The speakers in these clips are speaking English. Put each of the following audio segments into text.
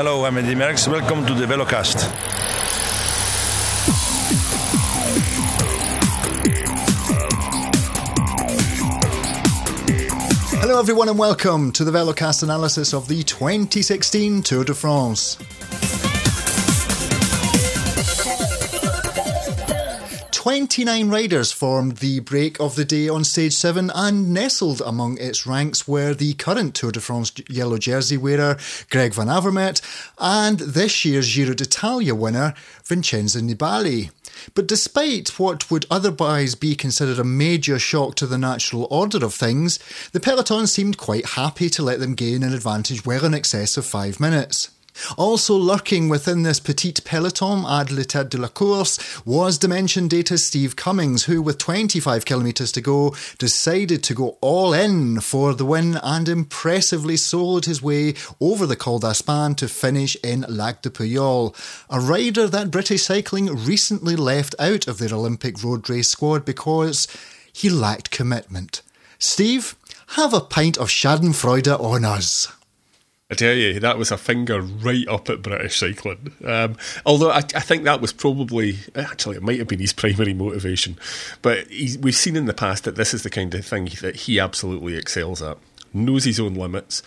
Hello, I'm Eddie Merckx. Welcome to the Velocast. Hello, everyone, and welcome to the Velocast analysis of the 2016 Tour de France. 29 riders formed the break of the day on stage 7 and nestled among its ranks were the current Tour de France yellow jersey wearer Greg Van Avermaet and this year's Giro d'Italia winner Vincenzo Nibali. But despite what would otherwise be considered a major shock to the natural order of things, the peloton seemed quite happy to let them gain an advantage well in excess of five minutes. Also lurking within this petite peloton ad la tête de la course was Dimension Data's Steve Cummings, who, with 25 kilometres to go, decided to go all in for the win and impressively soloed his way over the Col d'Aspin to finish in Lac de Payolle, a rider that British Cycling recently left out of their Olympic road race squad because he lacked commitment. Steve, have a pint of Schadenfreude on us. I tell you, that was a finger right up at British cycling. Um, although I, I, think that was probably, actually, it might have been his primary motivation. But we've seen in the past that this is the kind of thing that he absolutely excels at. Knows his own limits,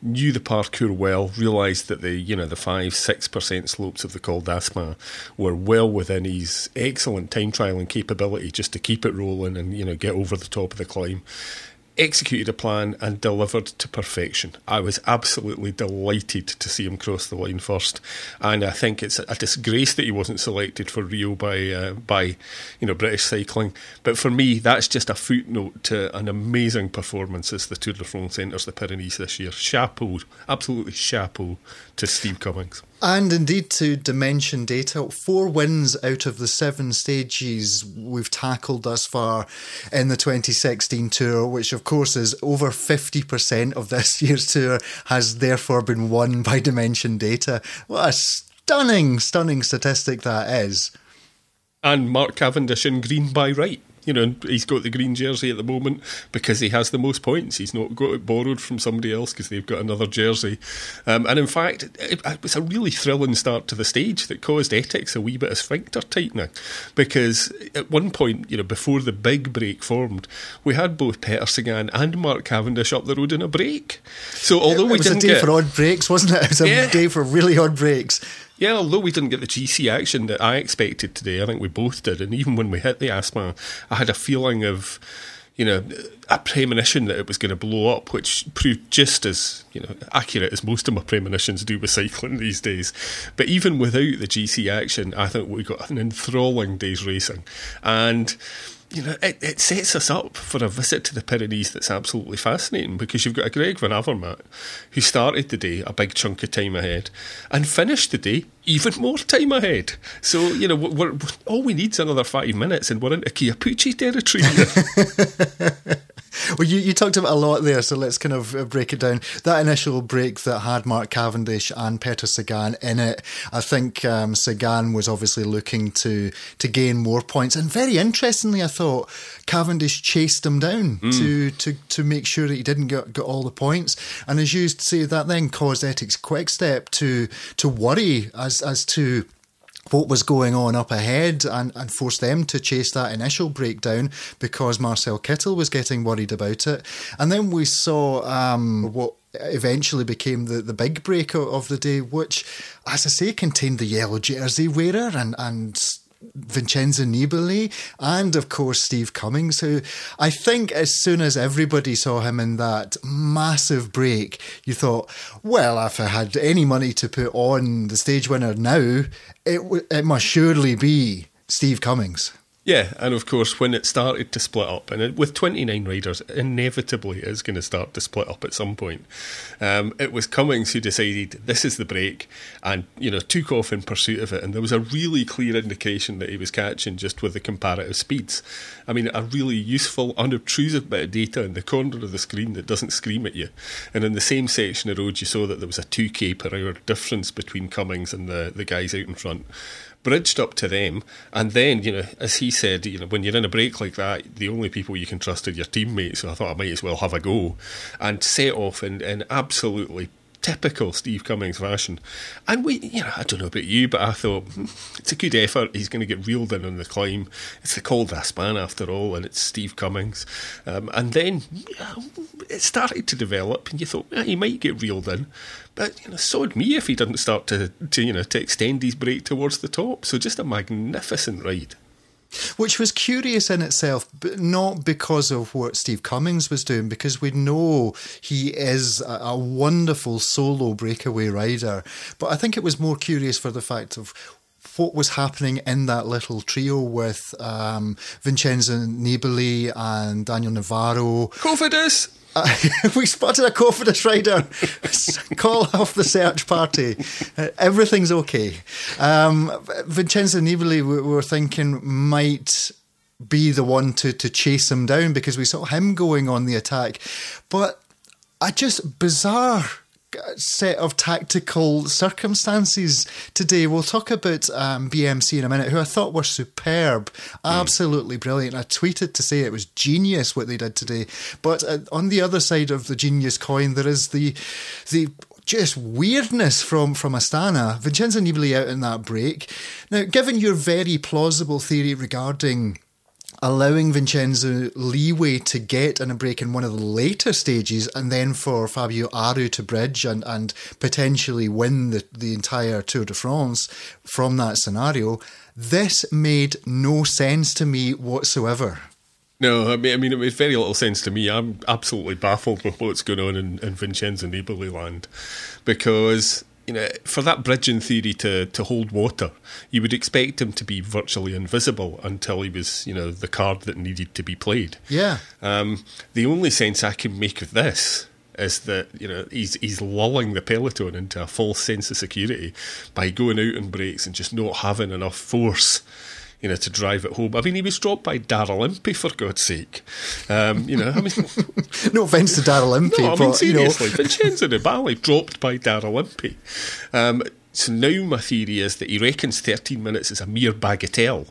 knew the parcours well, realised that the you know the five six percent slopes of the Col d'Aspin were well within his excellent time trialing capability just to keep it rolling and you know get over the top of the climb executed a plan and delivered to perfection. I was absolutely delighted to see him cross the line first, and I think it's a disgrace that he wasn't selected for Rio by uh, by you know British cycling. But for me, that's just a footnote to an amazing performance as the Tour de France enters the Pyrenees this year. Chapeau, absolutely chapeau to Steve Cummings. And indeed, to Dimension Data, four wins out of the seven stages we've tackled thus far in the 2016 tour, which of course is over 50% of this year's tour, has therefore been won by Dimension Data. What a stunning, stunning statistic that is. And Mark Cavendish in green by right you know, he's got the green jersey at the moment because he has the most points. He's not got it borrowed from somebody else because they've got another jersey. Um, and in fact, it, it, was a really thrilling start to the stage that caused Etixx a wee bit of sphincter tightening because at one point, you know, before the big break formed, we had both Peter Sagan and Mark Cavendish up the road in a break. So although it, we didn't a day get, for odd breaks, wasn't it? It was a yeah. day for really odd breaks. Yeah, although we didn't get the GC action that I expected today, I think we both did. And even when we hit the Aspin, I had a feeling of, you know, a premonition that it was going to blow up, which proved just as, you know, accurate as most of my premonitions do with cycling these days. But even without the GC action, I think we got an enthralling day's racing. And you know, it, it sets us up for a visit to the Pyrenees that's absolutely fascinating because you've got a Greg Van Avermaet who started the day a big chunk of time ahead and finished the day even more time ahead. So, you know, we're, we're, all we need is another five minutes and we're into Chiappucci territory. Well, you, you talked about a lot there, so let's kind of uh, break it down. That initial break that had Mark Cavendish and Peter Sagan in it, I think um, Sagan was obviously looking to to gain more points. And very interestingly, I thought Cavendish chased him down mm. to, to to make sure that he didn't get, get all the points. And as you say, that then caused Etixx Quickstep to to worry as as to what was going on up ahead and, and forced them to chase that initial breakdown because Marcel Kittel was getting worried about it. And then we saw um, what eventually became the, the big break of the day, which, as I say, contained the yellow jersey wearer and, and Vincenzo Nibali and of course Steve Cummings who I think as soon as everybody saw him in that massive break you thought well if I had any money to put on the stage winner now it it must surely be Steve Cummings yeah, and of course, when it started to split up, and it, with 29 riders, inevitably it's going to start to split up at some point. Um, it was Cummings who decided this is the break, and you know took off in pursuit of it. And there was a really clear indication that he was catching just with the comparative speeds. I mean, a really useful, unobtrusive bit of data in the corner of the screen that doesn't scream at you. And in the same section of road, you saw that there was a 2k per hour difference between Cummings and the the guys out in front bridged up to them. And then, you know, as he said, you know, when you're in a break like that, the only people you can trust are your teammates. So I thought I might as well have a go and set off in, in absolutely typical Steve Cummings fashion. And we, you know, I don't know about you, but I thought hmm, it's a good effort. He's going to get reeled in on the climb. It's the Col d'Aspin after all, and it's Steve Cummings. Um, and then it started to develop, and you thought yeah, he might get reeled in. But you know, so would me if he didn't start to, to you know to extend his break towards the top. So just a magnificent ride. Which was curious in itself, but not because of what Steve Cummings was doing, because we know he is a, a wonderful solo breakaway rider. But I think it was more curious for the fact of what was happening in that little trio with um, Vincenzo Nibali and Daniel Navarro. Cofidis! Uh, we spotted a Cofidis rider. Call off the search party. Uh, everything's okay. Um, Vincenzo Nibali, we were thinking, might be the one to, to chase him down because we saw him going on the attack. But I just bizarre set of tactical circumstances today. We'll talk about um, BMC in a minute, who I thought were superb, absolutely mm. brilliant. I tweeted to say it was genius what they did today. But uh, on the other side of the genius coin, there is the the just weirdness from from Astana. Vincenzo Nibali out in that break. Now, given your very plausible theory regarding allowing Vincenzo leeway to get in a break in one of the later stages and then for Fabio Aru to bridge and, and potentially win the, the entire Tour de France from that scenario, this made no sense to me whatsoever. No, I mean, I mean, it made very little sense to me. I'm absolutely baffled with what's going on in, in Vincenzo Nibali land because you know, for that bridging theory to, to hold water, you would expect him to be virtually invisible until he was, you know, the card that needed to be played. Yeah. Um, the only sense I can make of this is that you know he's he's lulling the peloton into a false sense of security by going out in breaks and just not having enough force you know, to drive it home. I mean, he was dropped by Daryl Impey, for God's sake. Um, you know, I mean... no offence to Daryl Impey, no, I mean, but, seriously, you know... Vincenzo Nibali dropped by Daryl Impey. Um, so now my theory is that he reckons 13 minutes is a mere bagatelle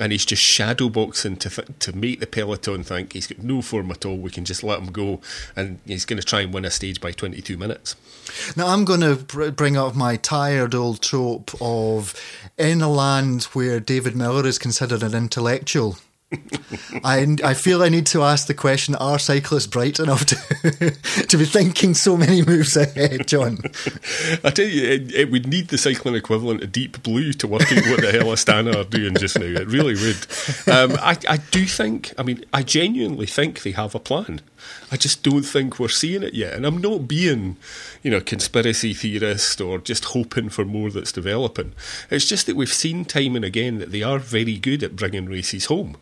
and he's just shadowboxing to, th- to make the peloton think he's got no form at all, we can just let him go and he's going to try and win a stage by 22 minutes. Now, I'm going to br- bring up my tired old trope of in a land where David Millar is considered an intellectual I I feel I need to ask the question: Are cyclists bright enough to to be thinking so many moves ahead, John? I tell you, it, it, would need the cycling equivalent of Deep Blue to work out what the hell Astana are doing just now. It really would. Um, I I do think. I mean, I genuinely think they have a plan. I just don't think we're seeing it yet. And I'm not being, you know, conspiracy theorist or just hoping for more that's developing. It's just that we've seen time and again that they are very good at bringing races home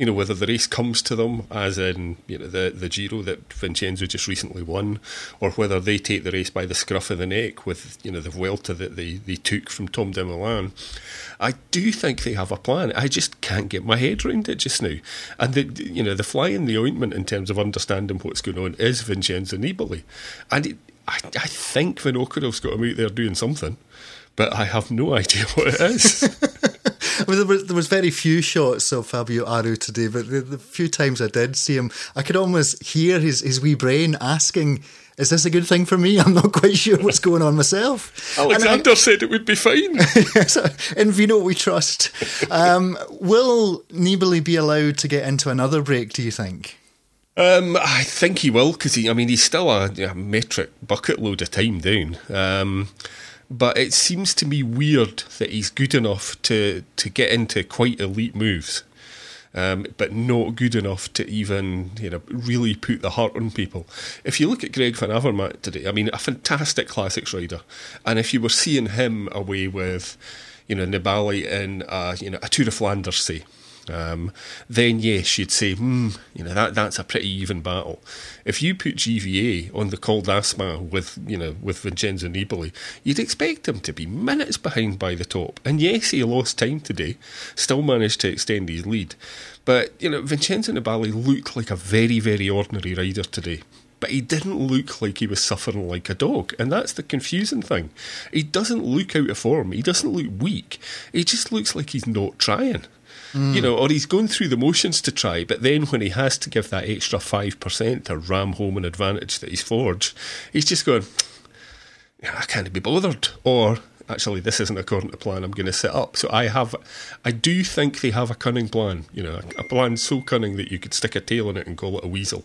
you know, whether the race comes to them, as in you know the the Giro that Vincenzo just recently won, or whether they take the race by the scruff of the neck with you know the Vuelta that they, they took from Tom Dumoulin. I do think they have a plan. I just can't get my head around it just now. And the you know the fly in the ointment in terms of understanding what's going on is Vincenzo Nibali, and it, I I think Vinokurov's got him out there doing something, but I have no idea what it is. I mean, there, was, there was very few shots of Fabio Aru today, but the, the, few times I did see him, I could almost hear his, his wee brain asking, is this a good thing for me? I'm not quite sure what's going on myself. Alexander I, said it would be fine. in Vino we trust. Um, will Nibali be allowed to get into another break, do you think? Um, I think he will because he. I mean, he's still a, a metric bucket load of time down. Um, but it seems to me weird that he's good enough to to get into quite elite moves. Um, but not good enough to even you know really put the heart on people. If you look at Greg Van Avermaet today, I mean, a fantastic classics rider, and if you were seeing him away with, you know, Nibali in a, you know a Tour de Flanders, say, um, then yes, you'd say, hmm, you know, that that's a pretty even battle. If you put GVA on the Col d'Aspin with, you know, with Vincenzo Nibali, you'd expect him to be minutes behind by the top. And yes, he lost time today, still managed to extend his lead. But, you know, Vincenzo Nibali looked like a very, very ordinary rider today but he didn't look like he was suffering like a dog. And that's the confusing thing. He doesn't look out of form. He doesn't look weak. He just looks like he's not trying. Mm. You know, or he's going through the motions to try, but then when he has to give that extra 5% to ram home an advantage that he's forged, he's just going, I can't be bothered, or actually this isn't according to plan I'm going to set up. So I have, I do think they have a cunning plan. You know, a, a plan so cunning that you could stick a tail in it and call it a weasel,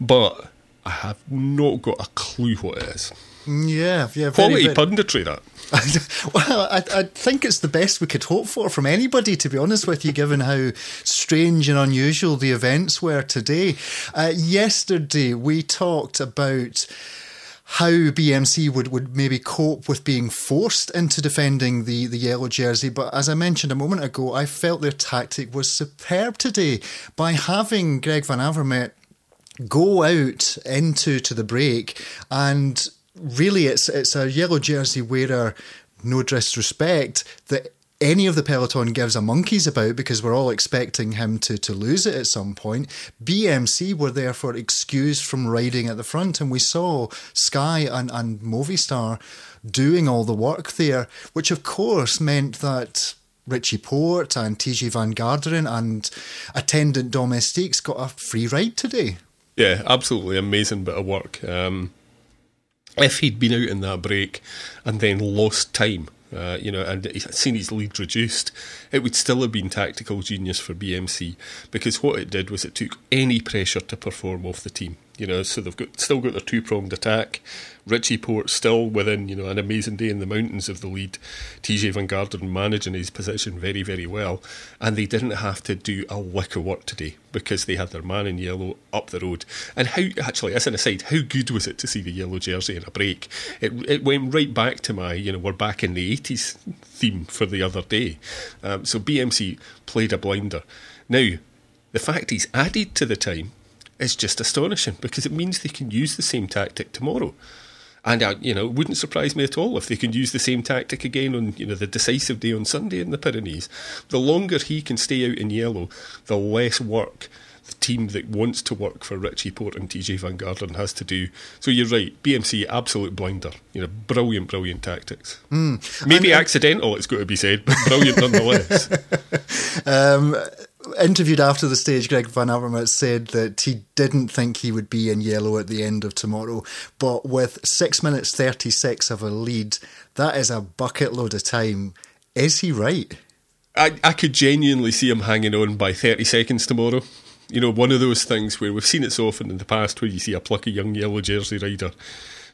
but I have not got a clue what it is. Yeah, yeah. Quality very, punditry, that. well, I, I think it's the best we could hope for from anybody, to be honest with you, given how strange and unusual the events were today. Uh, yesterday, we talked about how BMC would, would maybe cope with being forced into defending the, the yellow jersey. But as I mentioned a moment ago, I felt their tactic was superb today by having Greg Van Avermaet go out into to the break and really it's it's a yellow jersey wearer no disrespect that any of the peloton gives a monkeys about because we're all expecting him to, to lose it at some point. BMC were therefore excused from riding at the front, and we saw Sky and, and Movistar doing all the work there, which of course meant that Richie Porte and Tejay Van Garderen and attendant domestiques got a free ride today. Yeah, absolutely amazing bit of work. Um, if he'd been out in that break and then lost time, uh, you know, and seen his lead reduced, it would still have been tactical genius for BMC because what it did was it took any pressure to perform off the team. You know, so they've got still got their two pronged attack. Richie Porte still within, you know, an amazing day in the mountains of the lead. Tejay Van Garderen managing his position very, very well. And they didn't have to do a lick of work today because they had their man in yellow up the road. And how, actually, as an aside, how good was it to see the yellow jersey in a break? It, it went right back to my, you know, we're back in the 80s theme for the other day. Um, so BMC played a blinder. Now, the fact he's added to the time is just astonishing because it means they can use the same tactic tomorrow. And uh, you know, it wouldn't surprise me at all if they can use the same tactic again on you know the decisive day on Sunday in the Pyrenees. The longer he can stay out in yellow, the less work the team that wants to work for Richie Porte and Tejay Van Garderen has to do. So you're right, BMC absolute blinder. You know, brilliant, brilliant tactics. Mm. Maybe and, uh, accidental, it's got to be said, but brilliant nonetheless. um, interviewed after the stage, Greg Van Avermaet said that he didn't think he would be in yellow at the end of tomorrow, but with six minutes thirty six of a lead, that is a bucket load of time. Is he right? I, I could genuinely see him hanging on by thirty seconds tomorrow. You know, one of those things where we've seen it so often in the past where you see a plucky young yellow jersey rider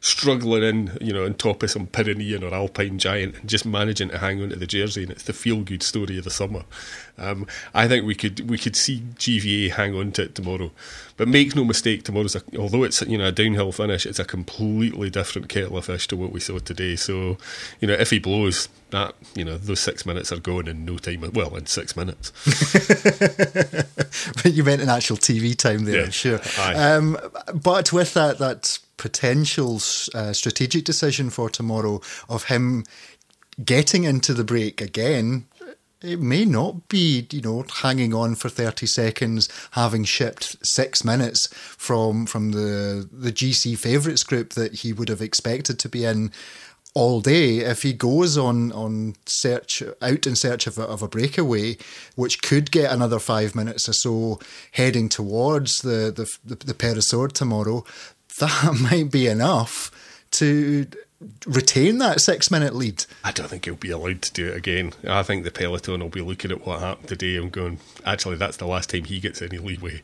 struggling in, you know, on top of some Pyrenean or Alpine giant and just managing to hang on to the jersey, and it's the feel good story of the summer. Um, I think we could we could see GVA hang on to it tomorrow, but make no mistake, tomorrow's a, although it's you know a downhill finish, it's a completely different kettle of fish to what we saw today. So, you know, if he blows, that you know those six minutes are gone in no time. Well, in six minutes. but you meant an actual TV time there, yeah, sure. Um, but with that, that potential uh, strategic decision for tomorrow of him getting into the break again it may not be, you know, hanging on for 30 seconds, having shipped six minutes from from the the GC favourites group that he would have expected to be in all day. If he goes on on search out in search of a, of a breakaway, which could get another five minutes or so heading towards the the the, the Peyresourde tomorrow, that might be enough to retain that six minute lead. I don't think he'll be allowed to do it again. I think the peloton will be looking at what happened today and going, actually, that's the last time he gets any leeway.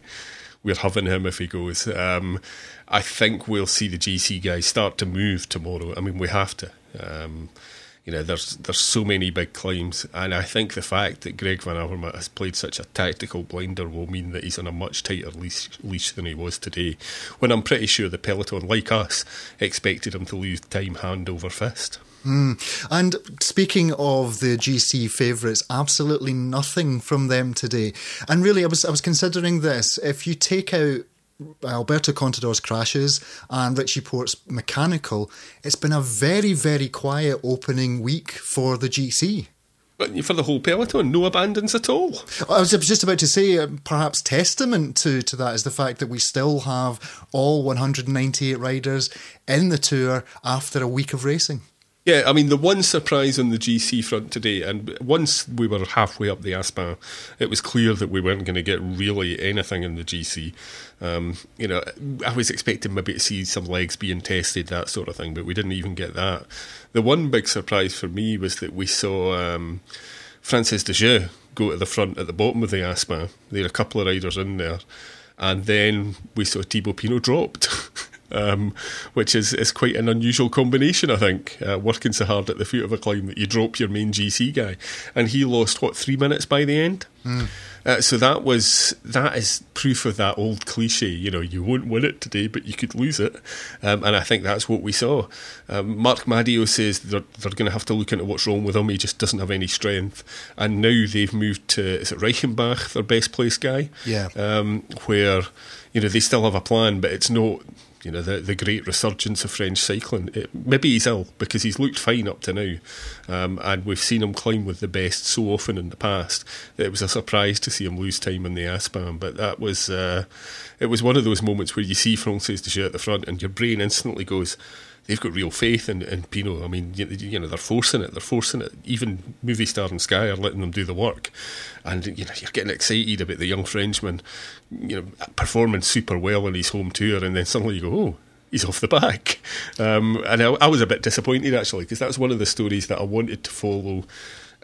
We're having him if he goes. Um, I think we'll see the GC guys start to move tomorrow. I mean, we have to. Um, you know, there's there's so many big climbs, and I think the fact that Greg Van Avermaet has played such a tactical blinder will mean that he's on a much tighter leash, leash than he was today. When I'm pretty sure the peloton, like us, expected him to lose time hand over fist. Mm. And speaking of the GC favourites, absolutely nothing from them today. And really, I was I was considering this. If you take out Alberto Contador's crashes and Richie Porte's mechanical, it's been a very, very quiet opening week for the GC. But for the whole peloton, no abandons at all. I was just about to say, uh, perhaps testament to, to that is the fact that we still have all 198 riders in the tour after a week of racing. Yeah, I mean, the one surprise on the GC front today, and once we were halfway up the Aspin, it was clear that we weren't going to get really anything in the GC. Um, you know, I was expecting maybe to see some legs being tested, that sort of thing, but we didn't even get that. The one big surprise for me was that we saw um, Française des Jeux go to the front at the bottom of the Aspin. There are a couple of riders in there. And then we saw Thibaut Pinot dropped. um, which is, is quite an unusual combination, I think. Uh, working so hard at the foot of a climb that you drop your main GC guy, and he lost what three minutes by the end. Mm. Uh, so that was that is proof of that old cliche. You know, you won't win it today, but you could lose it, um, and I think that's what we saw. Um, Marc Madiot says they're, they're going to have to look into what's wrong with him. He just doesn't have any strength, and now they've moved to is it Reichenbach, their best place guy? Yeah, um, where you know they still have a plan, but it's not you know, the, the great resurgence of French cycling. It, maybe he's ill because he's looked fine up to now, um, and we've seen him climb with the best so often in the past it was a surprise to see him lose time in the Aspin. But that was uh, it was one of those moments where you see Française des Jeux at the front, and your brain instantly goes they've got real faith in, in Pinot. I mean, you, you, know, they're forcing it. They're forcing it. Even Movistar and Sky are letting them do the work, and you know, you're getting excited about the young Frenchman, you know, performing super well in his home tour, and then suddenly you go, oh. He's off the back, um, and I, I was a bit disappointed actually because that's one of the stories that I wanted to follow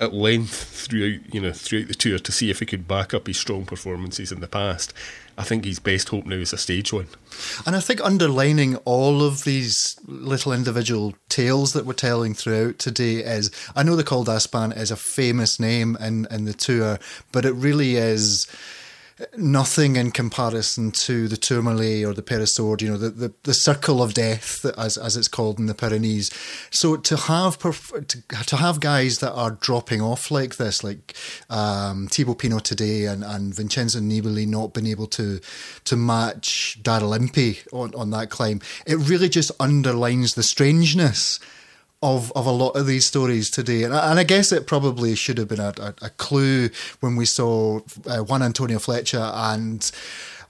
at length throughout you know throughout the tour to see if he could back up his strong performances in the past. I think his best hope now is a stage one. And I think underlining all of these little individual tales that we're telling throughout today is I know the Col d'Aspin is a famous name in, in the tour, but it really is nothing in comparison to the Tourmalet or the Peyresourde, you know, the, the, the circle of death, as as it's called in the Pyrenees. So to have to, to have guys that are dropping off like this, like um, Thibaut Pinot today and, and Vincenzo Nibali not being able to to match Daryl Impey on, on that climb, it really just underlines the strangeness of of a lot of these stories today, and, and I guess it probably should have been a, a, a clue when we saw uh, Juan Antonio Flecha and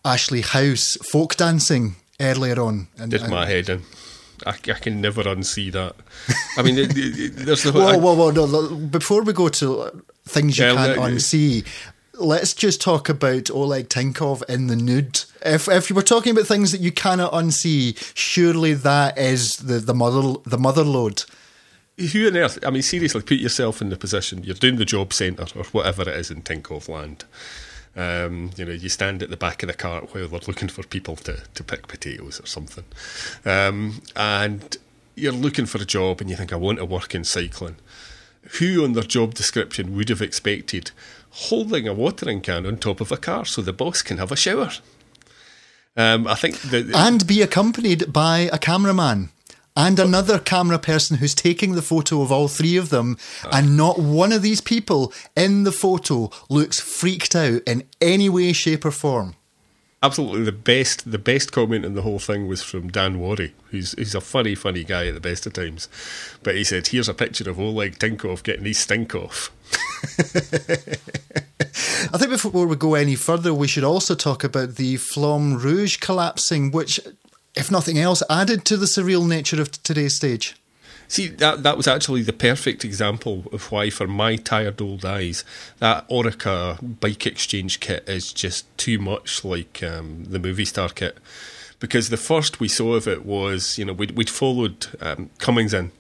Ashley House folk dancing earlier on. And, Did my head in. I, I, can never unsee that. I mean, it, it, there's the whoa, whoa, whoa! No, before we go to things you yeah, can't unsee, let's just talk about Oleg Tinkov in the nude. If if you were talking about things that you cannot unsee, surely that is the the mother the mother load who on earth? I mean, seriously, put yourself in the position. You're doing the job centre or whatever it is in Tinkoff land. Um, you know, you stand at the back of the cart while they're looking for people to, to pick potatoes or something. Um, and you're looking for a job and you think, I want to work in cycling. Who on their job description would have expected holding a watering can on top of a car so the boss can have a shower? Um, I think that, and be accompanied by a cameraman and another camera person who's taking the photo of all three of them, uh. and not one of these people in the photo looks freaked out in any way, shape, or form. Absolutely, the best the best comment in the whole thing was from Dan Worry, who's he's a funny, funny guy at the best of times. But he said, "Here's a picture of Oleg Tinkov getting his stink off." I think before we go any further, we should also talk about the Flamme Rouge collapsing, which if nothing else, added to the surreal nature of today's stage. See, that that was actually the perfect example of why, for my tired old eyes, that Orica bike exchange kit is just too much like um, the Movistar kit. Because the first we saw of it was, you know, we'd, we'd followed um, Cummings in.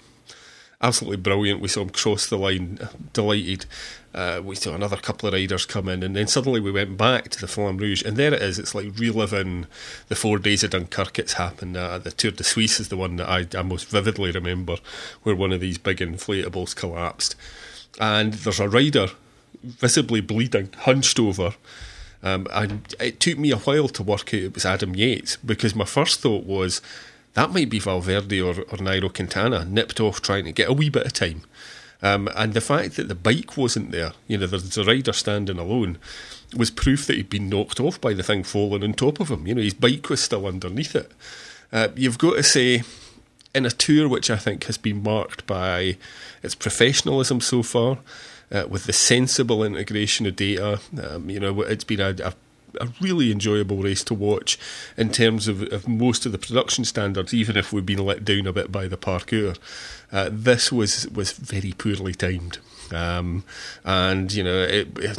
Absolutely brilliant. We saw him cross the line, delighted. Uh, we saw another couple of riders come in, and then suddenly we went back to the Flamme Rouge, and there it is. It's like reliving the four days of Dunkirk. It's happened. Uh, the Tour de Suisse is the one that I, I most vividly remember, where one of these big inflatables collapsed, and there's a rider visibly bleeding, hunched over. Um, and it took me a while to work out it was Adam Yates because my first thought was that might be Valverde or, or Nairo Quintana nipped off trying to get a wee bit of time. Um, and the fact that the bike wasn't there, you know, there's a rider standing alone, was proof that he'd been knocked off by the thing falling on top of him. You know, his bike was still underneath it. Uh, you've got to say, in a tour which I think has been marked by its professionalism so far, uh, with the sensible integration of data, um, you know, it's been a, a a really enjoyable race to watch in terms of, of most of the production standards, even if we've been let down a bit by the parcours. Uh, this was was very poorly timed, um, and you know it, it,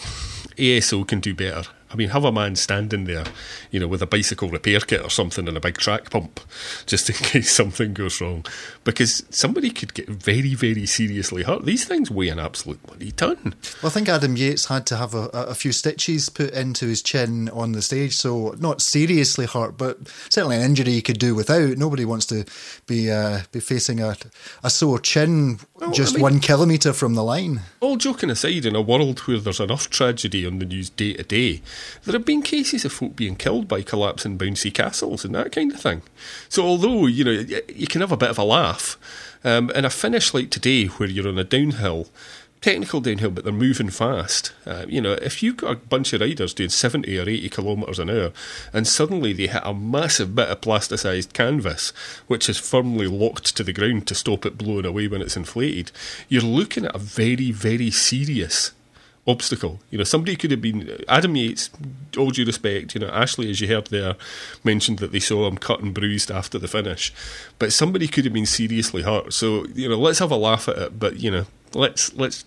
ASO can do better. I mean, have a man standing there, you know, with a bicycle repair kit or something and a big track pump, just in case something goes wrong, because somebody could get very, very seriously hurt. These things weigh an absolute bloody ton. Well, I think Adam Yates had to have a, a few stitches put into his chin on the stage, so not seriously hurt, but certainly an injury he could do without. Nobody wants to be uh, be facing a, a sore chin well, just I mean, one kilometre from the line. All joking aside, in a world where there's enough tragedy on the news day to day, there have been cases of folk being killed by collapsing bouncy castles and that kind of thing. So although you know you can have a bit of a laugh, um, in a finish like today where you're on a downhill, technical downhill, but they're moving fast. Uh, you know, if you've got a bunch of riders doing 70 or 80 kilometres an hour and suddenly they hit a massive bit of plasticised canvas, which is firmly locked to the ground to stop it blowing away when it's inflated, you're looking at a very, very serious obstacle. You know, somebody could have been Adam Yates. All due respect, you know, Ashley, as you heard there, mentioned that they saw him cut and bruised after the finish, but somebody could have been seriously hurt. So you know, let's have a laugh at it, but you know, let's let's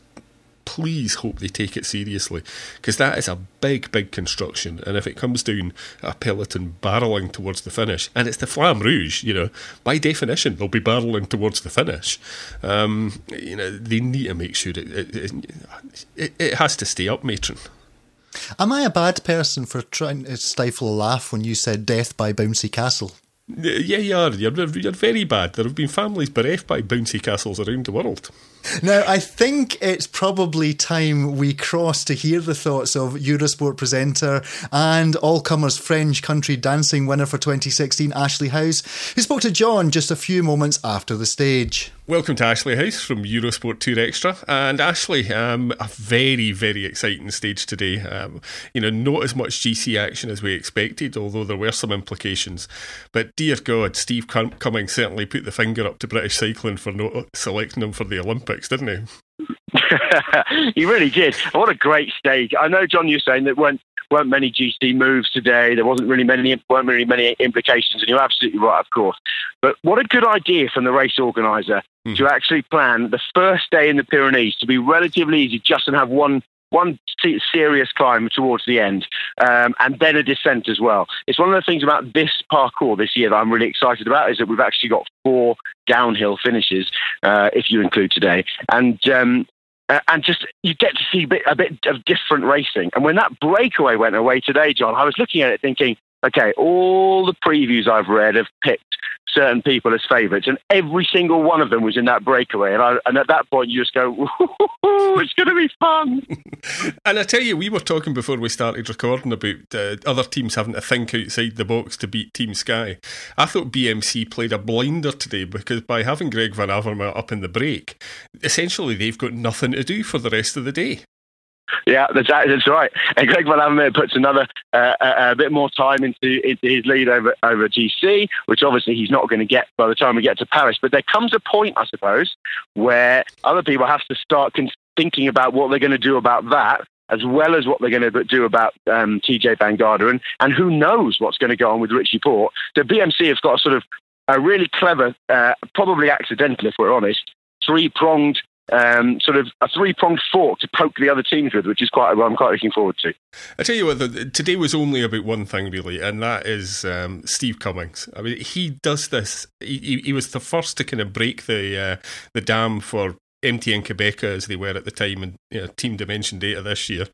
please hope they take it seriously because that is a big, big construction. And if it comes down a peloton barreling towards the finish, and it's the Flamme Rouge, you know, by definition, they'll be barreling towards the finish. Um, you know, they need to make sure it, it, it, it has to stay up, matron. Am I a bad person for trying to stifle a laugh when you said death by bouncy castle? Yeah, you are. You're, you're very bad. There have been families bereft by bouncy castles around the world. Now, I think it's probably time we cross to hear the thoughts of Eurosport presenter and all comers French country dancing winner for 2016, Ashley House, who spoke to John just a few moments after the stage. Welcome to Ashley House from Eurosport Tour Extra. And Ashley, um, a very, very exciting stage today. Um, you know, not as much GC action as we expected, although there were some implications. But dear God, Steve Cummings certainly put the finger up to British cycling for not selecting him for the Olympics, didn't he? he really did. What a great stage. I know, John, you're saying that when weren't many GC moves today. There wasn't really many weren't really many implications, and you're absolutely right, of course. But what a good idea from the race organizer mm. to actually plan the first day in the Pyrenees to be relatively easy, just and have one one serious climb towards the end, um, and then a descent as well. It's one of the things about this parcours this year that I'm really excited about is that we've actually got four downhill finishes, uh, if you include today, and um, uh, and just you get to see a bit, a bit of different racing. And when that breakaway went away today, John, I was looking at it thinking, okay, all the previews I've read have picked certain people as favourites, and every single one of them was in that breakaway. And, I, and at that point, you just go, "It's going to be fun." and I tell you, we were talking before we started recording about uh, other teams having to think outside the box to beat Team Sky. I thought BMC played a blinder today because by having Greg Van Avermaet up in the break, essentially they've got nothing to do for the rest of the day. Yeah, that's, that's right. And Greg Van Avermaet puts another uh, a, a, bit more time into into his lead over over GC, which obviously he's not going to get by the time we get to Paris. But there comes a point, I suppose, where other people have to start con- thinking about what they're going to do about that, as well as what they're going to do about um, Tejay Van Garderen, and who knows what's going to go on with Richie Porte. The BMC have got a sort of a really clever, uh, probably accidental if we're honest, three pronged um, sort of a three pronged fork to poke the other teams with, which is quite what I'm quite looking forward to. I tell you what, today was only about one thing really, and that is um, Steve Cummings. I mean, he does this. He, he was the first to kind of break the uh, the dam for MTN Qhubeka as they were at the time and you know, Team Dimension Data this year.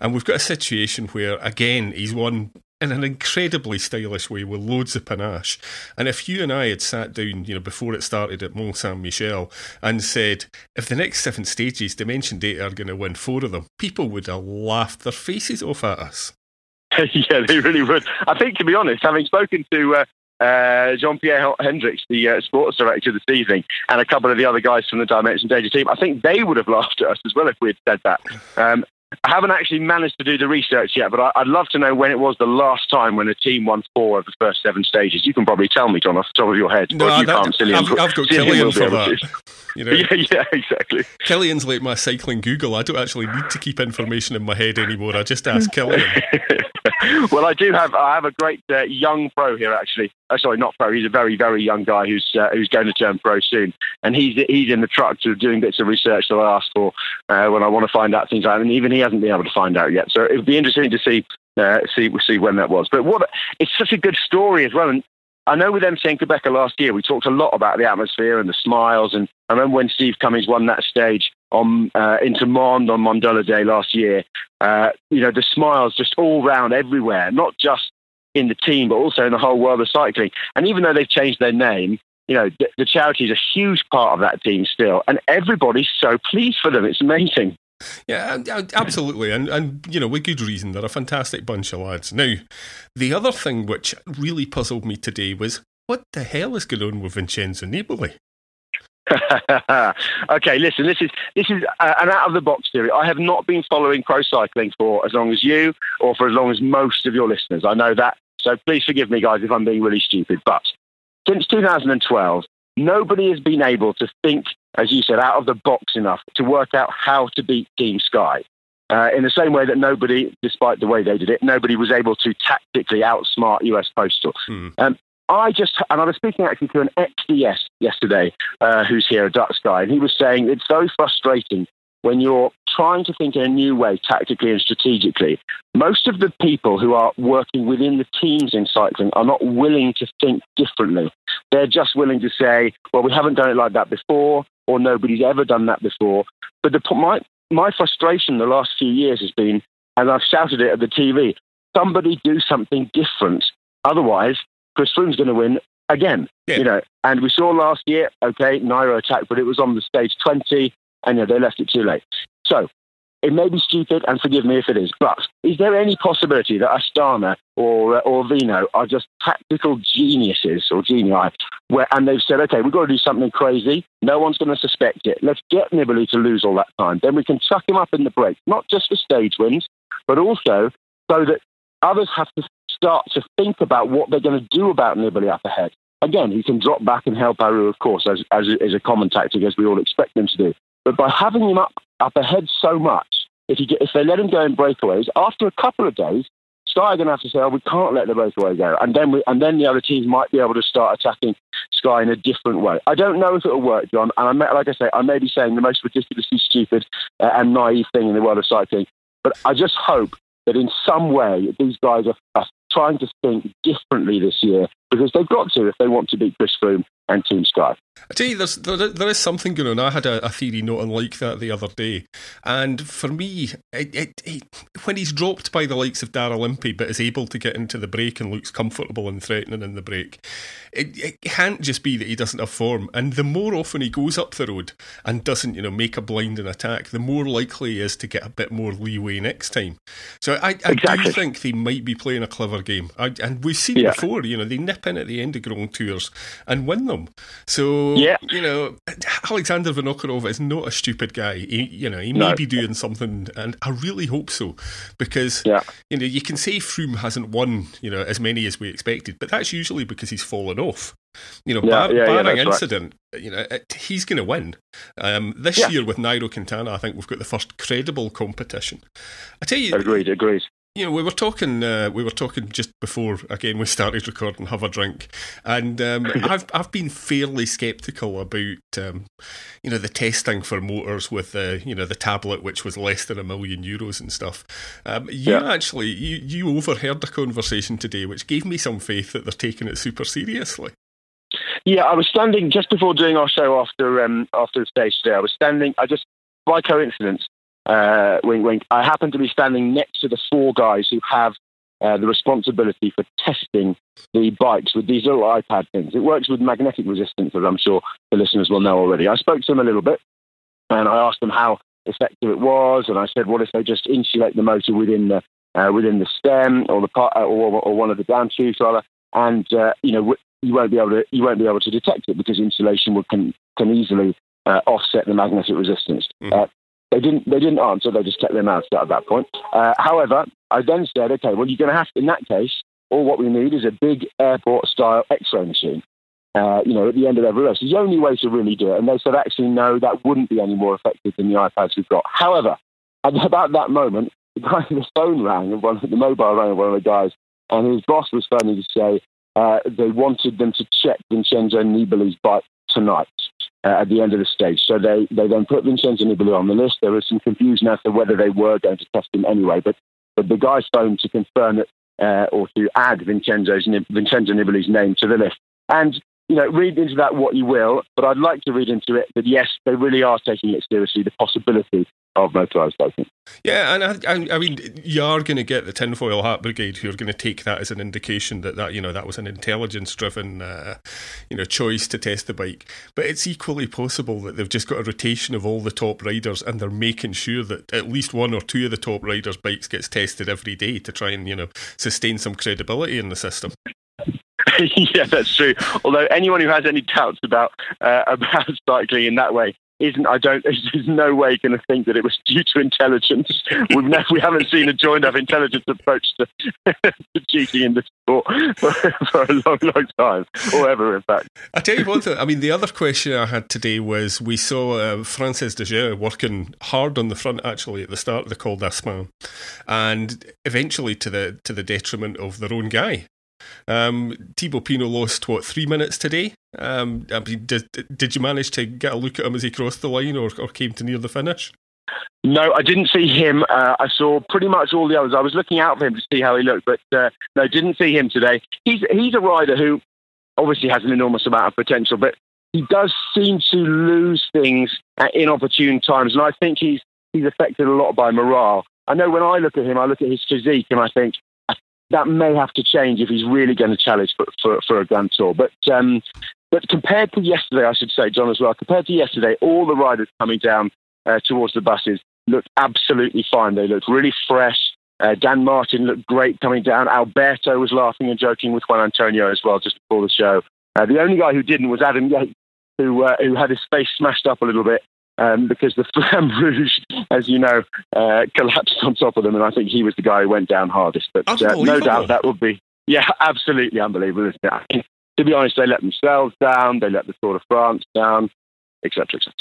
And we've got a situation where, again, he's won in an incredibly stylish way with loads of panache. And if you and I had sat down, you know, before it started at Mont Saint Michel and said, if the next seven stages, Dimension Data are going to win four of them, people would have laughed their faces off at us. yeah, they really would. I think, to be honest, having spoken to uh, uh, Jean Pierre Heynderickx, the uh, sports director this evening, and a couple of the other guys from the Dimension Data team, I think they would have laughed at us as well if we had said that. Um, I haven't actually managed to do the research yet, but I, would love to know when it was the last time when a team won four of the first seven stages. You can probably tell me, John, off the top of your head. No, you that, can't, I've, I've, got Kilian for that. You know, yeah, yeah, exactly. Kilian's like my cycling Google. I don't actually need to keep information in my head anymore. I just ask Kilian. well, I do have I have a great uh, young pro here actually. Oh, sorry, not pro. He's a very very young guy who's uh, who's going to turn pro soon, and he's he's in the truck of doing bits of research that I ask for uh, when I want to find out things. I and even he hasn't been able to find out yet. So it would be interesting to see uh, see see when that was. But what it's such a good story as well. And I know with MTN Qhubeka last year, we talked a lot about the atmosphere and the smiles. And I remember when Steve Cummings won that stage on uh, into Mende on Mandela Day last year. Uh, you know, the smiles just all round everywhere, not just in the team, but also in the whole world of cycling. And even though they've changed their name, you know, the charity is a huge part of that team still, and everybody's so pleased for them. It's amazing. Yeah, absolutely, and and you know with good reason. They're a fantastic bunch of lads. Now, the other thing which really puzzled me today was what the hell is going on with Vincenzo Nibali? okay, listen. This is this is an out of the box theory. I have not been following pro cycling for as long as you, or for as long as most of your listeners. I know that, so please forgive me, guys, if I'm being really stupid. But since 2012, nobody has been able to think, as you said, out of the box enough to work out how to beat Team Sky. Uh, in the same way that nobody, despite the way they did it, nobody was able to tactically outsmart US Postal. Mm. Um, I just, and I was speaking actually to an XDS yesterday, uh, who's here, a Dutch guy, and he was saying it's very frustrating when you're trying to think in a new way, tactically and strategically. Most of the people who are working within the teams in cycling are not willing to think differently. They're just willing to say, well, we haven't done it like that before, or nobody's ever done that before. But the, my, my frustration the last few years has been, and I've shouted it at the TV, somebody do something different. Otherwise, Chris Froome's going to win again. Yeah. You know, and we saw last year, okay, Nairo attacked, but it was on the stage 20, and know, they left it too late. So it may be stupid, and forgive me if it is, but is there any possibility that Astana or uh, or Vino are just tactical geniuses or genii, where and they've said, okay, we've got to do something crazy. No one's going to suspect it. Let's get Nibali to lose all that time. Then we can chuck him up in the break, not just for stage wins, but also so that others have to start to think about what they're going to do about Nibali up ahead. Again, he can drop back and help Aru, of course, as, as, as a common tactic, as we all expect them to do. But by having him up, up ahead so much, if, get, if they let him go in breakaways, after a couple of days, Sky are going to have to say, oh, we can't let the breakaway go. And then, we, and then the other teams might be able to start attacking Sky in a different way. I don't know if it'll work, John. And I may, like I say, I may be saying the most ridiculously stupid uh, and naive thing in the world of cycling. But I just hope that in some way these guys are, are trying to think differently this year because they've got to if they want to beat Chris Froome and Team Sky. I tell you, there's, there, there is something going on. I had a, a, theory not unlike that the other day. And for me, it, it, it, when he's dropped by the likes of Daryl Impey but is able to get into the break and looks comfortable and threatening in the break, it, can't just be that he doesn't have form. And the more often he goes up the road and doesn't, you know, make a blinding attack, the more likely he is to get a bit more leeway next time. So I, I exactly. do think they might be playing a clever game. I, and we've seen yeah. before, you know, they nip in at the end of Grand Tours and win them. So, yeah. you know, Alexander Vinokurov is not a stupid guy. He, you know, he may no. be doing something, and I really hope so, because, yeah. you know, you can say Froome hasn't won, you know, as many as we expected, but that's usually because he's fallen off. You know, yeah, bar- yeah, barring incident, right. you know, it, he's going to win. Um, this year with Nairo Quintana, I think we've got the first credible competition. I tell you, agreed, agreed you know, we were talking. Uh, we were talking just before again we started recording. Have a drink, and um, I've I've been fairly sceptical about um, you know the testing for motors with the you know the tablet, which was less than a million euros and stuff. Um, you yeah. actually you you overheard a conversation today, which gave me some faith that they're taking it super seriously. Yeah, I was standing just before doing our show after um, after the stage today. I was standing. I just by coincidence uh, wink, wink. I happen to be standing next to the four guys who have uh, the responsibility for testing the bikes with these little iPad things. It works with magnetic resistance, as I'm sure the listeners will know already. I spoke to them a little bit, and I asked them how effective it was, and I said, "What if they just insulate the motor within the uh, within the stem or the part, uh, or, or one of the down tubes rather?" And uh, you know, you won't be able to you won't be able to detect it because insulation will, can can easily uh, offset the magnetic resistance. Mm. They didn't. They didn't answer. They just kept their mouths shut at that point. Uh, however, I then said, okay, well, you're going to have to, in that case, all what we need is a big airport-style X-ray machine. Uh, you know, at the end of every race. It's the only way to really do it. And they said, actually, no, that wouldn't be any more effective than the iPads we've got. However, at about that moment, the guy, the phone rang, one, the mobile rang one of the guys, and his boss was phoning to say uh, they wanted them to check Vincenzo Nibali's bike tonight uh, at the end of the stage. So they, they then put Vincenzo Nibali on the list. There was some confusion as to whether they were going to test him anyway, but, but the guy phoned to confirm that uh, or to add Vincenzo's, Vincenzo Nibali's name to the list. And you know, read into that what you will, but I'd like to read into it that yes, they really are taking it seriously, the possibility of motorised biking. Yeah, and I, I, mean, you are going to get the tinfoil hat brigade who are going to take that as an indication that that you know that was an intelligence-driven, uh, you know, choice to test the bike. But it's equally possible that they've just got a rotation of all the top riders, and they're making sure that at least one or two of the top riders' bikes gets tested every day to try and you know sustain some credibility in the system. yeah, that's true. Although anyone who has any doubts about uh, about cycling in that way isn't I don't there's no way going to think that it was due to intelligence. We've never, we haven't seen a joined up intelligence approach to, to cheating in the sport for, for, a long, long time, or ever, in fact. I tell you what, I mean, the other question I had today was we saw uh, Frances De working hard on the front actually at the start of the Col d'Aspin, and eventually to the to the detriment of their own guy. Um, Thibaut Pinot lost what three minutes today. Um, did did you manage to get a look at him as he crossed the line or, or came to near the finish? No, I didn't see him. Uh, I saw pretty much all the others. I was looking out for him to see how he looked, but uh, no, didn't see him today. He's he's a rider who obviously has an enormous amount of potential, but he does seem to lose things at inopportune times, and I think he's he's affected a lot by morale. I know when I look at him, I look at his physique, and I think that may have to change if he's really going to challenge for, for, for a Grand Tour. But um, but compared to yesterday, I should say, John, as well, compared to yesterday, all the riders coming down uh, towards the buses looked absolutely fine. They looked really fresh. Uh, Dan Martin looked great coming down. Alberto was laughing and joking with Juan Antonio as well just before the show. Uh, the only guy who didn't was Adam Yates, who uh, who had his face smashed up a little bit um, because the Flamme Rouge, as you know, uh, collapsed on top of them, and I think he was the guy who went down hardest. But uh, no doubt that would be, yeah, absolutely unbelievable. to be honest, they let themselves down, they let the Tour de France down, etc., etc.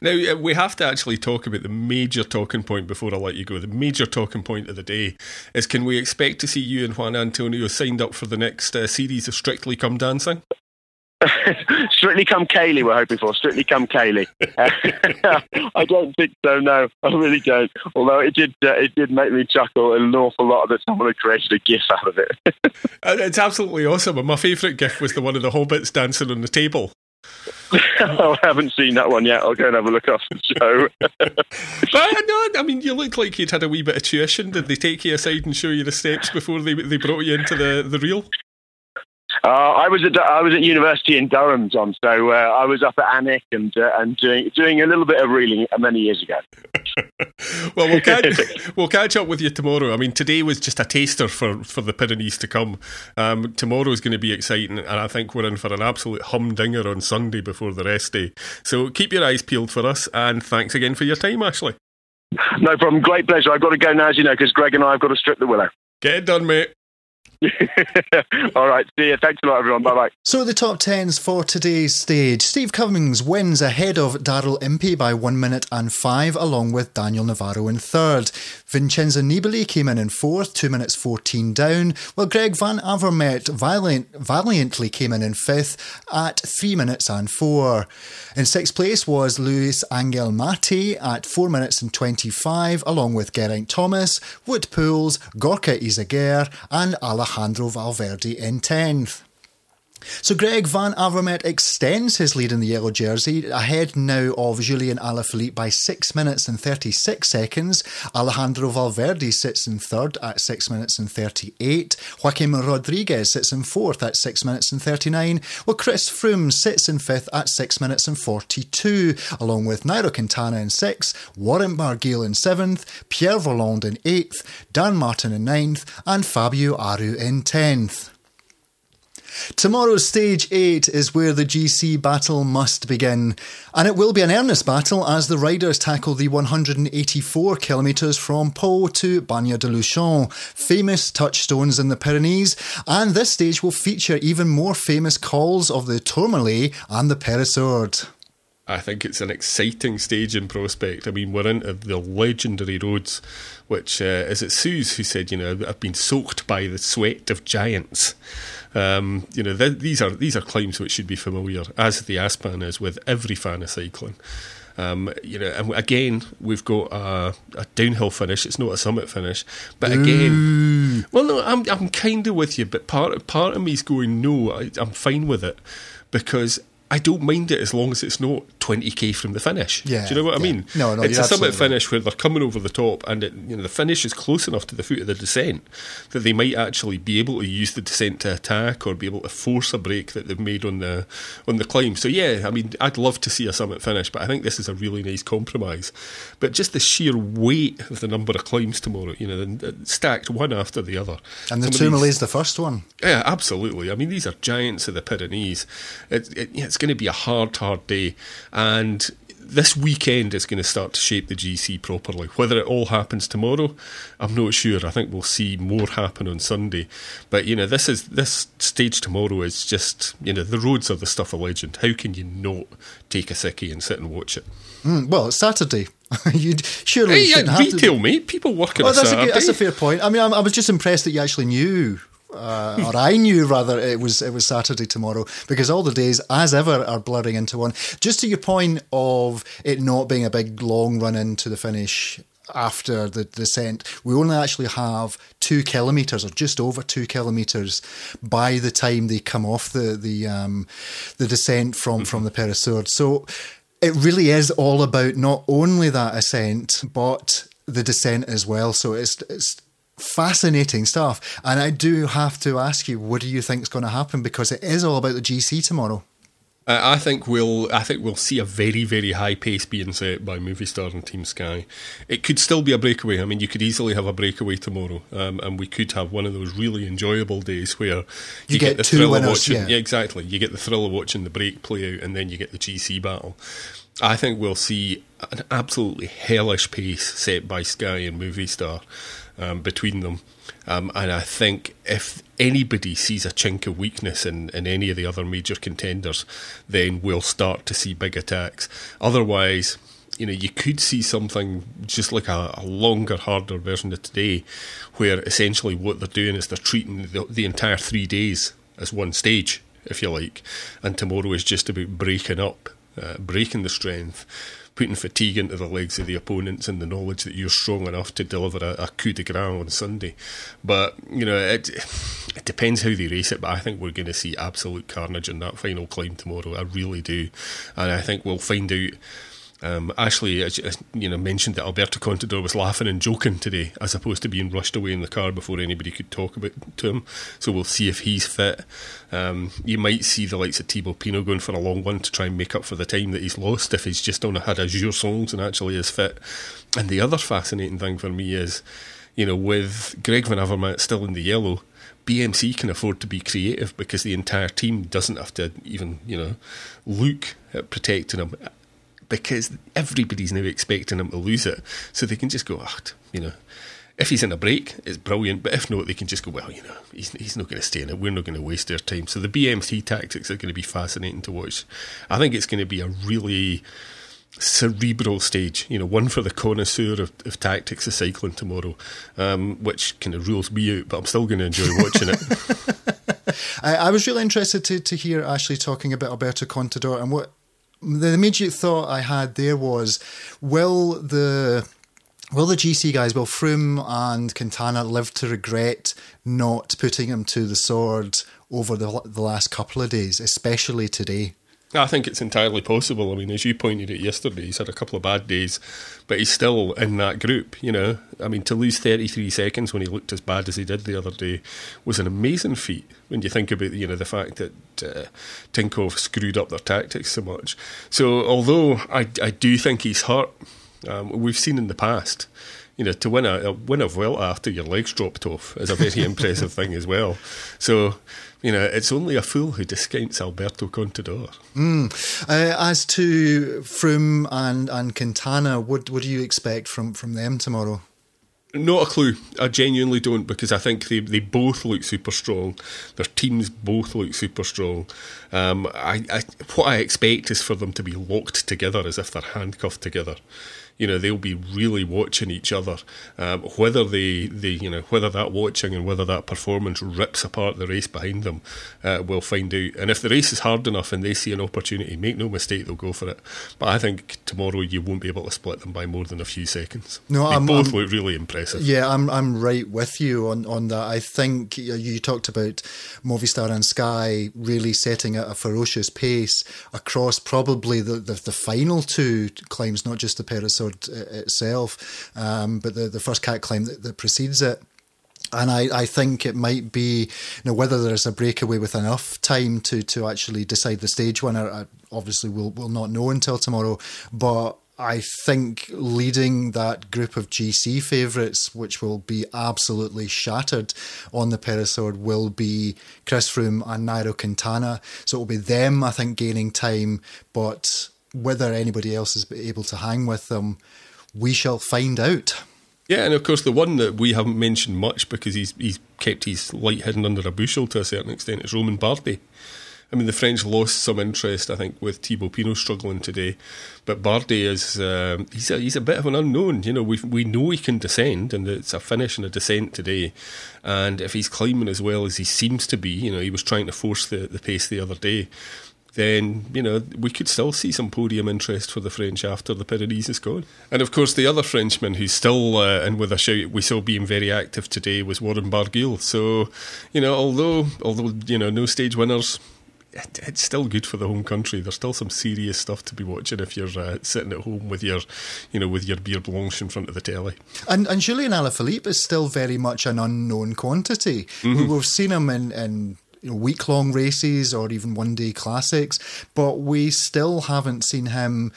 Now, uh, we have to actually talk about the major talking point before I let you go. The major talking point of the day is can we expect to see you and Juan Antonio signed up for the next uh, series of Strictly Come Dancing? Strictly come ceilidh, we're hoping for. Strictly come ceilidh. I don't think so. No, I really don't. Although it did, uh, it did make me chuckle an awful lot that someone had created a GIF out of it. Uh, it's absolutely awesome. And my favourite GIF was the one of the hobbits dancing on the table. I haven't seen that one yet. I'll go and have a look after the show. but no, I mean, you look like you'd had a wee bit of tuition. Did they take you aside and show you the steps before they they brought you into the, the reel? Uh, I was at I was at university in Durham, John. So uh, I was up at Alnwick and uh, and doing doing a little bit of reeling many years ago. well, we'll catch, we'll catch up with you tomorrow. I mean, today was just a taster for, for the Pyrenees to come. Um, tomorrow is going to be exciting, and I think we're in for an absolute humdinger on Sunday before the rest day. So keep your eyes peeled for us, and thanks again for your time, Ashley. No problem. Great pleasure. I've got to go now, as you know, because Greg and I have got to strip the willow. Get it done, mate. All right. See you. Thanks a lot, everyone. Bye bye. So, the top tens for today's stage. Steve Cummings wins ahead of Daryl Impey by 1 minute and 5, along with Daniel Navarro in third. Vincenzo Nibali came in in fourth, 2 minutes 14 down, while Greg Van Avermaet valiant, valiantly came in in fifth at 3 minutes and 4. In sixth place was Luis Angel Maté at 4 minutes and 25, along with Geraint Thomas, Wout Poels, Gorka Izagirre, and Alejandro. Alejandro Valverde in 10th. So Greg Van Avermaet extends his lead in the yellow jersey, ahead now of Julian Alaphilippe by 6 minutes and 36 seconds. Alejandro Valverde sits in third at 6 minutes and 38. Joaquim Rodriguez sits in fourth at 6 minutes and 39, while Chris Froome sits in fifth at 6 minutes and 42, along with Nairo Quintana in sixth, Warren Barguil in seventh, Pierre Rolland in eighth, Dan Martin in ninth, and Fabio Aru in tenth. Tomorrow's stage eight is where the GC battle must begin. And it will be an earnest battle as the riders tackle the 184 kilometres from Pau to Bagnères de Luchon, famous touchstones in the Pyrenees. And this stage will feature even more famous cols of the Tourmalet and the Peyresourde. I think it's an exciting stage in prospect. I mean, we're into the legendary roads, which uh, is it Suze who said, you know, I've been soaked by the sweat of giants. Um, you know, th- these are these are climbs which should be familiar, as the Aspin is with every fan of cycling. Um, you know, and again, we've got a, a, downhill finish. It's not a summit finish, but again, well, no, I'm I'm kind of with you, but part part of me's going, no, I, I'm fine with it because I don't mind it as long as it's not 20k from the finish. Yeah, Do you know what yeah. I mean? No, no, It's a summit finish where they're coming over the top and it, you know the finish is close enough to the foot of the descent that they might actually be able to use the descent to attack or be able to force a break that they've made on the on the climb. So yeah, I mean I'd love to see a summit finish, but I think this is a really nice compromise. But just the sheer weight of the number of climbs tomorrow, you know, stacked one after the other. And the these- Tourmalet's the first one. yeah, absolutely. I mean, these are giants of the Pyrenees. It, it, it's going to be a hard, hard day. And this weekend is going to start to shape the GC properly. Whether it all happens tomorrow, I'm not sure. I think we'll see more happen on Sunday. But, you know, this is this stage tomorrow is just, you know, the roads are the stuff of legend. How can you not take a sickie and sit and watch it? Mm, well, it's Saturday. You'd surely Hey, yeah, have to- retail, mate. People work on Oh, that's a, good, that's a fair point. I mean, I'm, I was just impressed that you actually knew, uh, or I knew rather, it was it was Saturday tomorrow because all the days, as ever, are blurring into one. Just to your point of it not being a big long run into the finish after the descent, we only actually have two kilometres or just over two kilometres by the time they come off the the um, the descent from from the Peyresourde. So it really is all about not only that ascent but the descent as well. So it's it's fascinating stuff. And I do have to ask you, what do you think is going to happen? Because it is all about the GC tomorrow. I I think we'll I think we'll see a very very high pace being set by Movistar and Team Sky. It could still be a breakaway. I mean, you could easily have a breakaway tomorrow, um, and we could have one of those really enjoyable days where you, get the two thrill winners, of watching. yeah. exactly. You get the thrill of watching the break play out, and then you get the GC battle. I think we'll see an absolutely hellish pace set by Sky and Movistar um, between them. Um, and I think if anybody sees a chink of weakness in, in any of the other major contenders, then we'll start to see big attacks. Otherwise, you know, you could see something just like a, a longer, harder version of today, where essentially what they're doing is they're treating the, the entire three days as one stage, if you like, and tomorrow is just about breaking up, uh, breaking the strength, putting fatigue into the legs of the opponents and the knowledge that you're strong enough to deliver a, a coup de grace on Sunday. But, you know, it, it depends how they race it, but I think we're going to see absolute carnage in that final climb tomorrow. I really do. And I think we'll find out. Um, Ashley, as- as, you know, mentioned that Alberto Contador was laughing and joking today, as opposed to being rushed away in the car before anybody could talk about to him. So we'll see if he's fit. Um, you might see the likes of Thibaut Pinot going for a long one to try and make up for the time that he's lost if he's just on a had a songs and actually is fit. And the other fascinating thing for me is, you know, with Greg Van Avermaet still in the yellow. BMC can afford to be creative because the entire team doesn't have to even, you know, look at protecting him because everybody's now expecting him to lose it. So they can just go, ah, you know, if he's in a break, it's brilliant. But if not, they can just go, well, you know, he's, he's not going to stay in it. We're not going to waste their time. So the BMC tactics are going to be fascinating to watch. I think it's going to be a really cerebral stage, you know, one for the connoisseur of, of tactics of cycling tomorrow, um, which kind of rules me out, but I'm still going to enjoy watching it. I, I was really interested to, to hear Ashley talking about Alberto Contador and what the immediate thought I had there was, will the will the GC guys, will Froome and Quintana live to regret not putting him to the sword over the the last couple of days, especially today? I think it's entirely possible. I mean, as you pointed out yesterday, he's had a couple of bad days, but he's still in that group, you know. I mean, to lose 33 seconds when he looked as bad as he did the other day was an amazing feat when you think about, you know, the fact that uh, Tinkoff screwed up their tactics so much. So, although I, I do think he's hurt, Um, we've seen in the past, you know, to win a, a win a Vuelta after your legs dropped off is a very impressive thing as well. So, you know, it's only a fool who discounts Alberto Contador. Mm. Uh, as to Froome and, and Quintana, what what do you expect from, from them tomorrow? Not a clue. I genuinely don't because I think they, they both look super strong. Their teams both look super strong. Um, I, I, what I expect is for them to be locked together as if they're handcuffed together you know they'll be really watching each other. Um, whether they, they, you know, whether that watching and whether that performance rips apart the race behind them, uh, we'll find out. And if the race is hard enough and they see an opportunity, make no mistake, they'll go for it. But I think tomorrow you won't be able to split them by more than a few seconds. No, they I'm, both I'm, look really impressive. Yeah, I'm I'm right with you on on that. I think you talked about Movistar and Sky really setting a, a ferocious pace across probably the, the, the final two climbs, not just the Peres itself, um, but the, the first cat climb that, that precedes it. And I, I think it might be, you know, whether there's a breakaway with enough time to, to actually decide the stage winner. I obviously, we'll, we'll not know until tomorrow. But I think leading that group of GC favourites, which will be absolutely shattered on the Peyresourde, will be Chris Froome and Nairo Quintana. So it will be them, I think, gaining time. But whether anybody else is able to hang with them, we shall find out. Yeah, and of course the one that we haven't mentioned much because he's he's kept his light hidden under a bushel to a certain extent is Romain Bardet. I mean, the French lost some interest, I think, with Thibaut Pinot struggling today, but Bardet is um, he's a, he's a bit of an unknown. You know, we we know he can descend, and it's a finish and a descent today. And if he's climbing as well as he seems to be, you know, he was trying to force the, the pace the other day then you know we could still see some podium interest for the French after the Pyrenees is gone. And of course, the other Frenchman who's still uh, in with a shout we saw being very active today was Warren Barguil. So you know, although although you know no stage winners. It, it's still good for the home country. There's still some serious stuff to be watching if you're uh, sitting at home with your, you know, with your beer blanche in front of the telly. And, and Julian Alaphilippe is still very much an unknown quantity. Mm-hmm. We've seen him in, in you know, week long races or even one day classics, but we still haven't seen him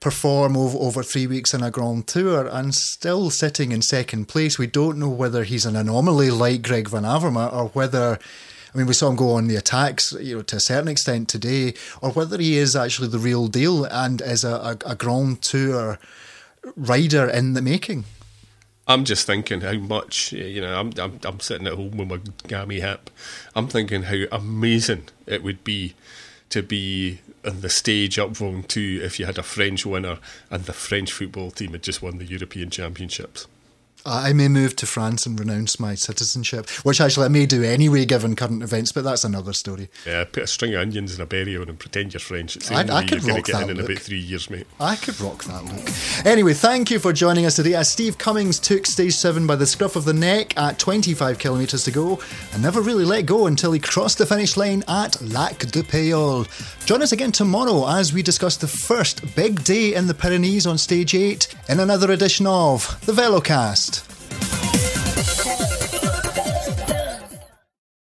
perform over, over three weeks in a Grand Tour and still sitting in second place. We don't know whether he's an anomaly like Greg Van Avermaet or whether. I mean, we saw him go on the attacks, you know, to a certain extent today, or whether he is actually the real deal and is a, a, a Grand Tour rider in the making. I'm just thinking how much you know. I'm I'm, I'm sitting at home with my gammy hip. I'm thinking how amazing it would be to be on the stage up Ventoux if you had a French winner and the French football team had just won the European Championships. I may move to France and renounce my citizenship, which actually I may do anyway given current events, but that's another story. Yeah, put a string of onions in a berry and pretend you're French. It's I, I could rock that in, in about three years, mate. I could rock that look. Anyway, thank you for joining us today as Steve Cummings took stage seven by the scruff of the neck at 25 kilometres to go and never really let go until he crossed the finish line at Lac de Payolle. Join us again tomorrow as we discuss the first big day in the Pyrenees on stage eight in another edition of the Velocast.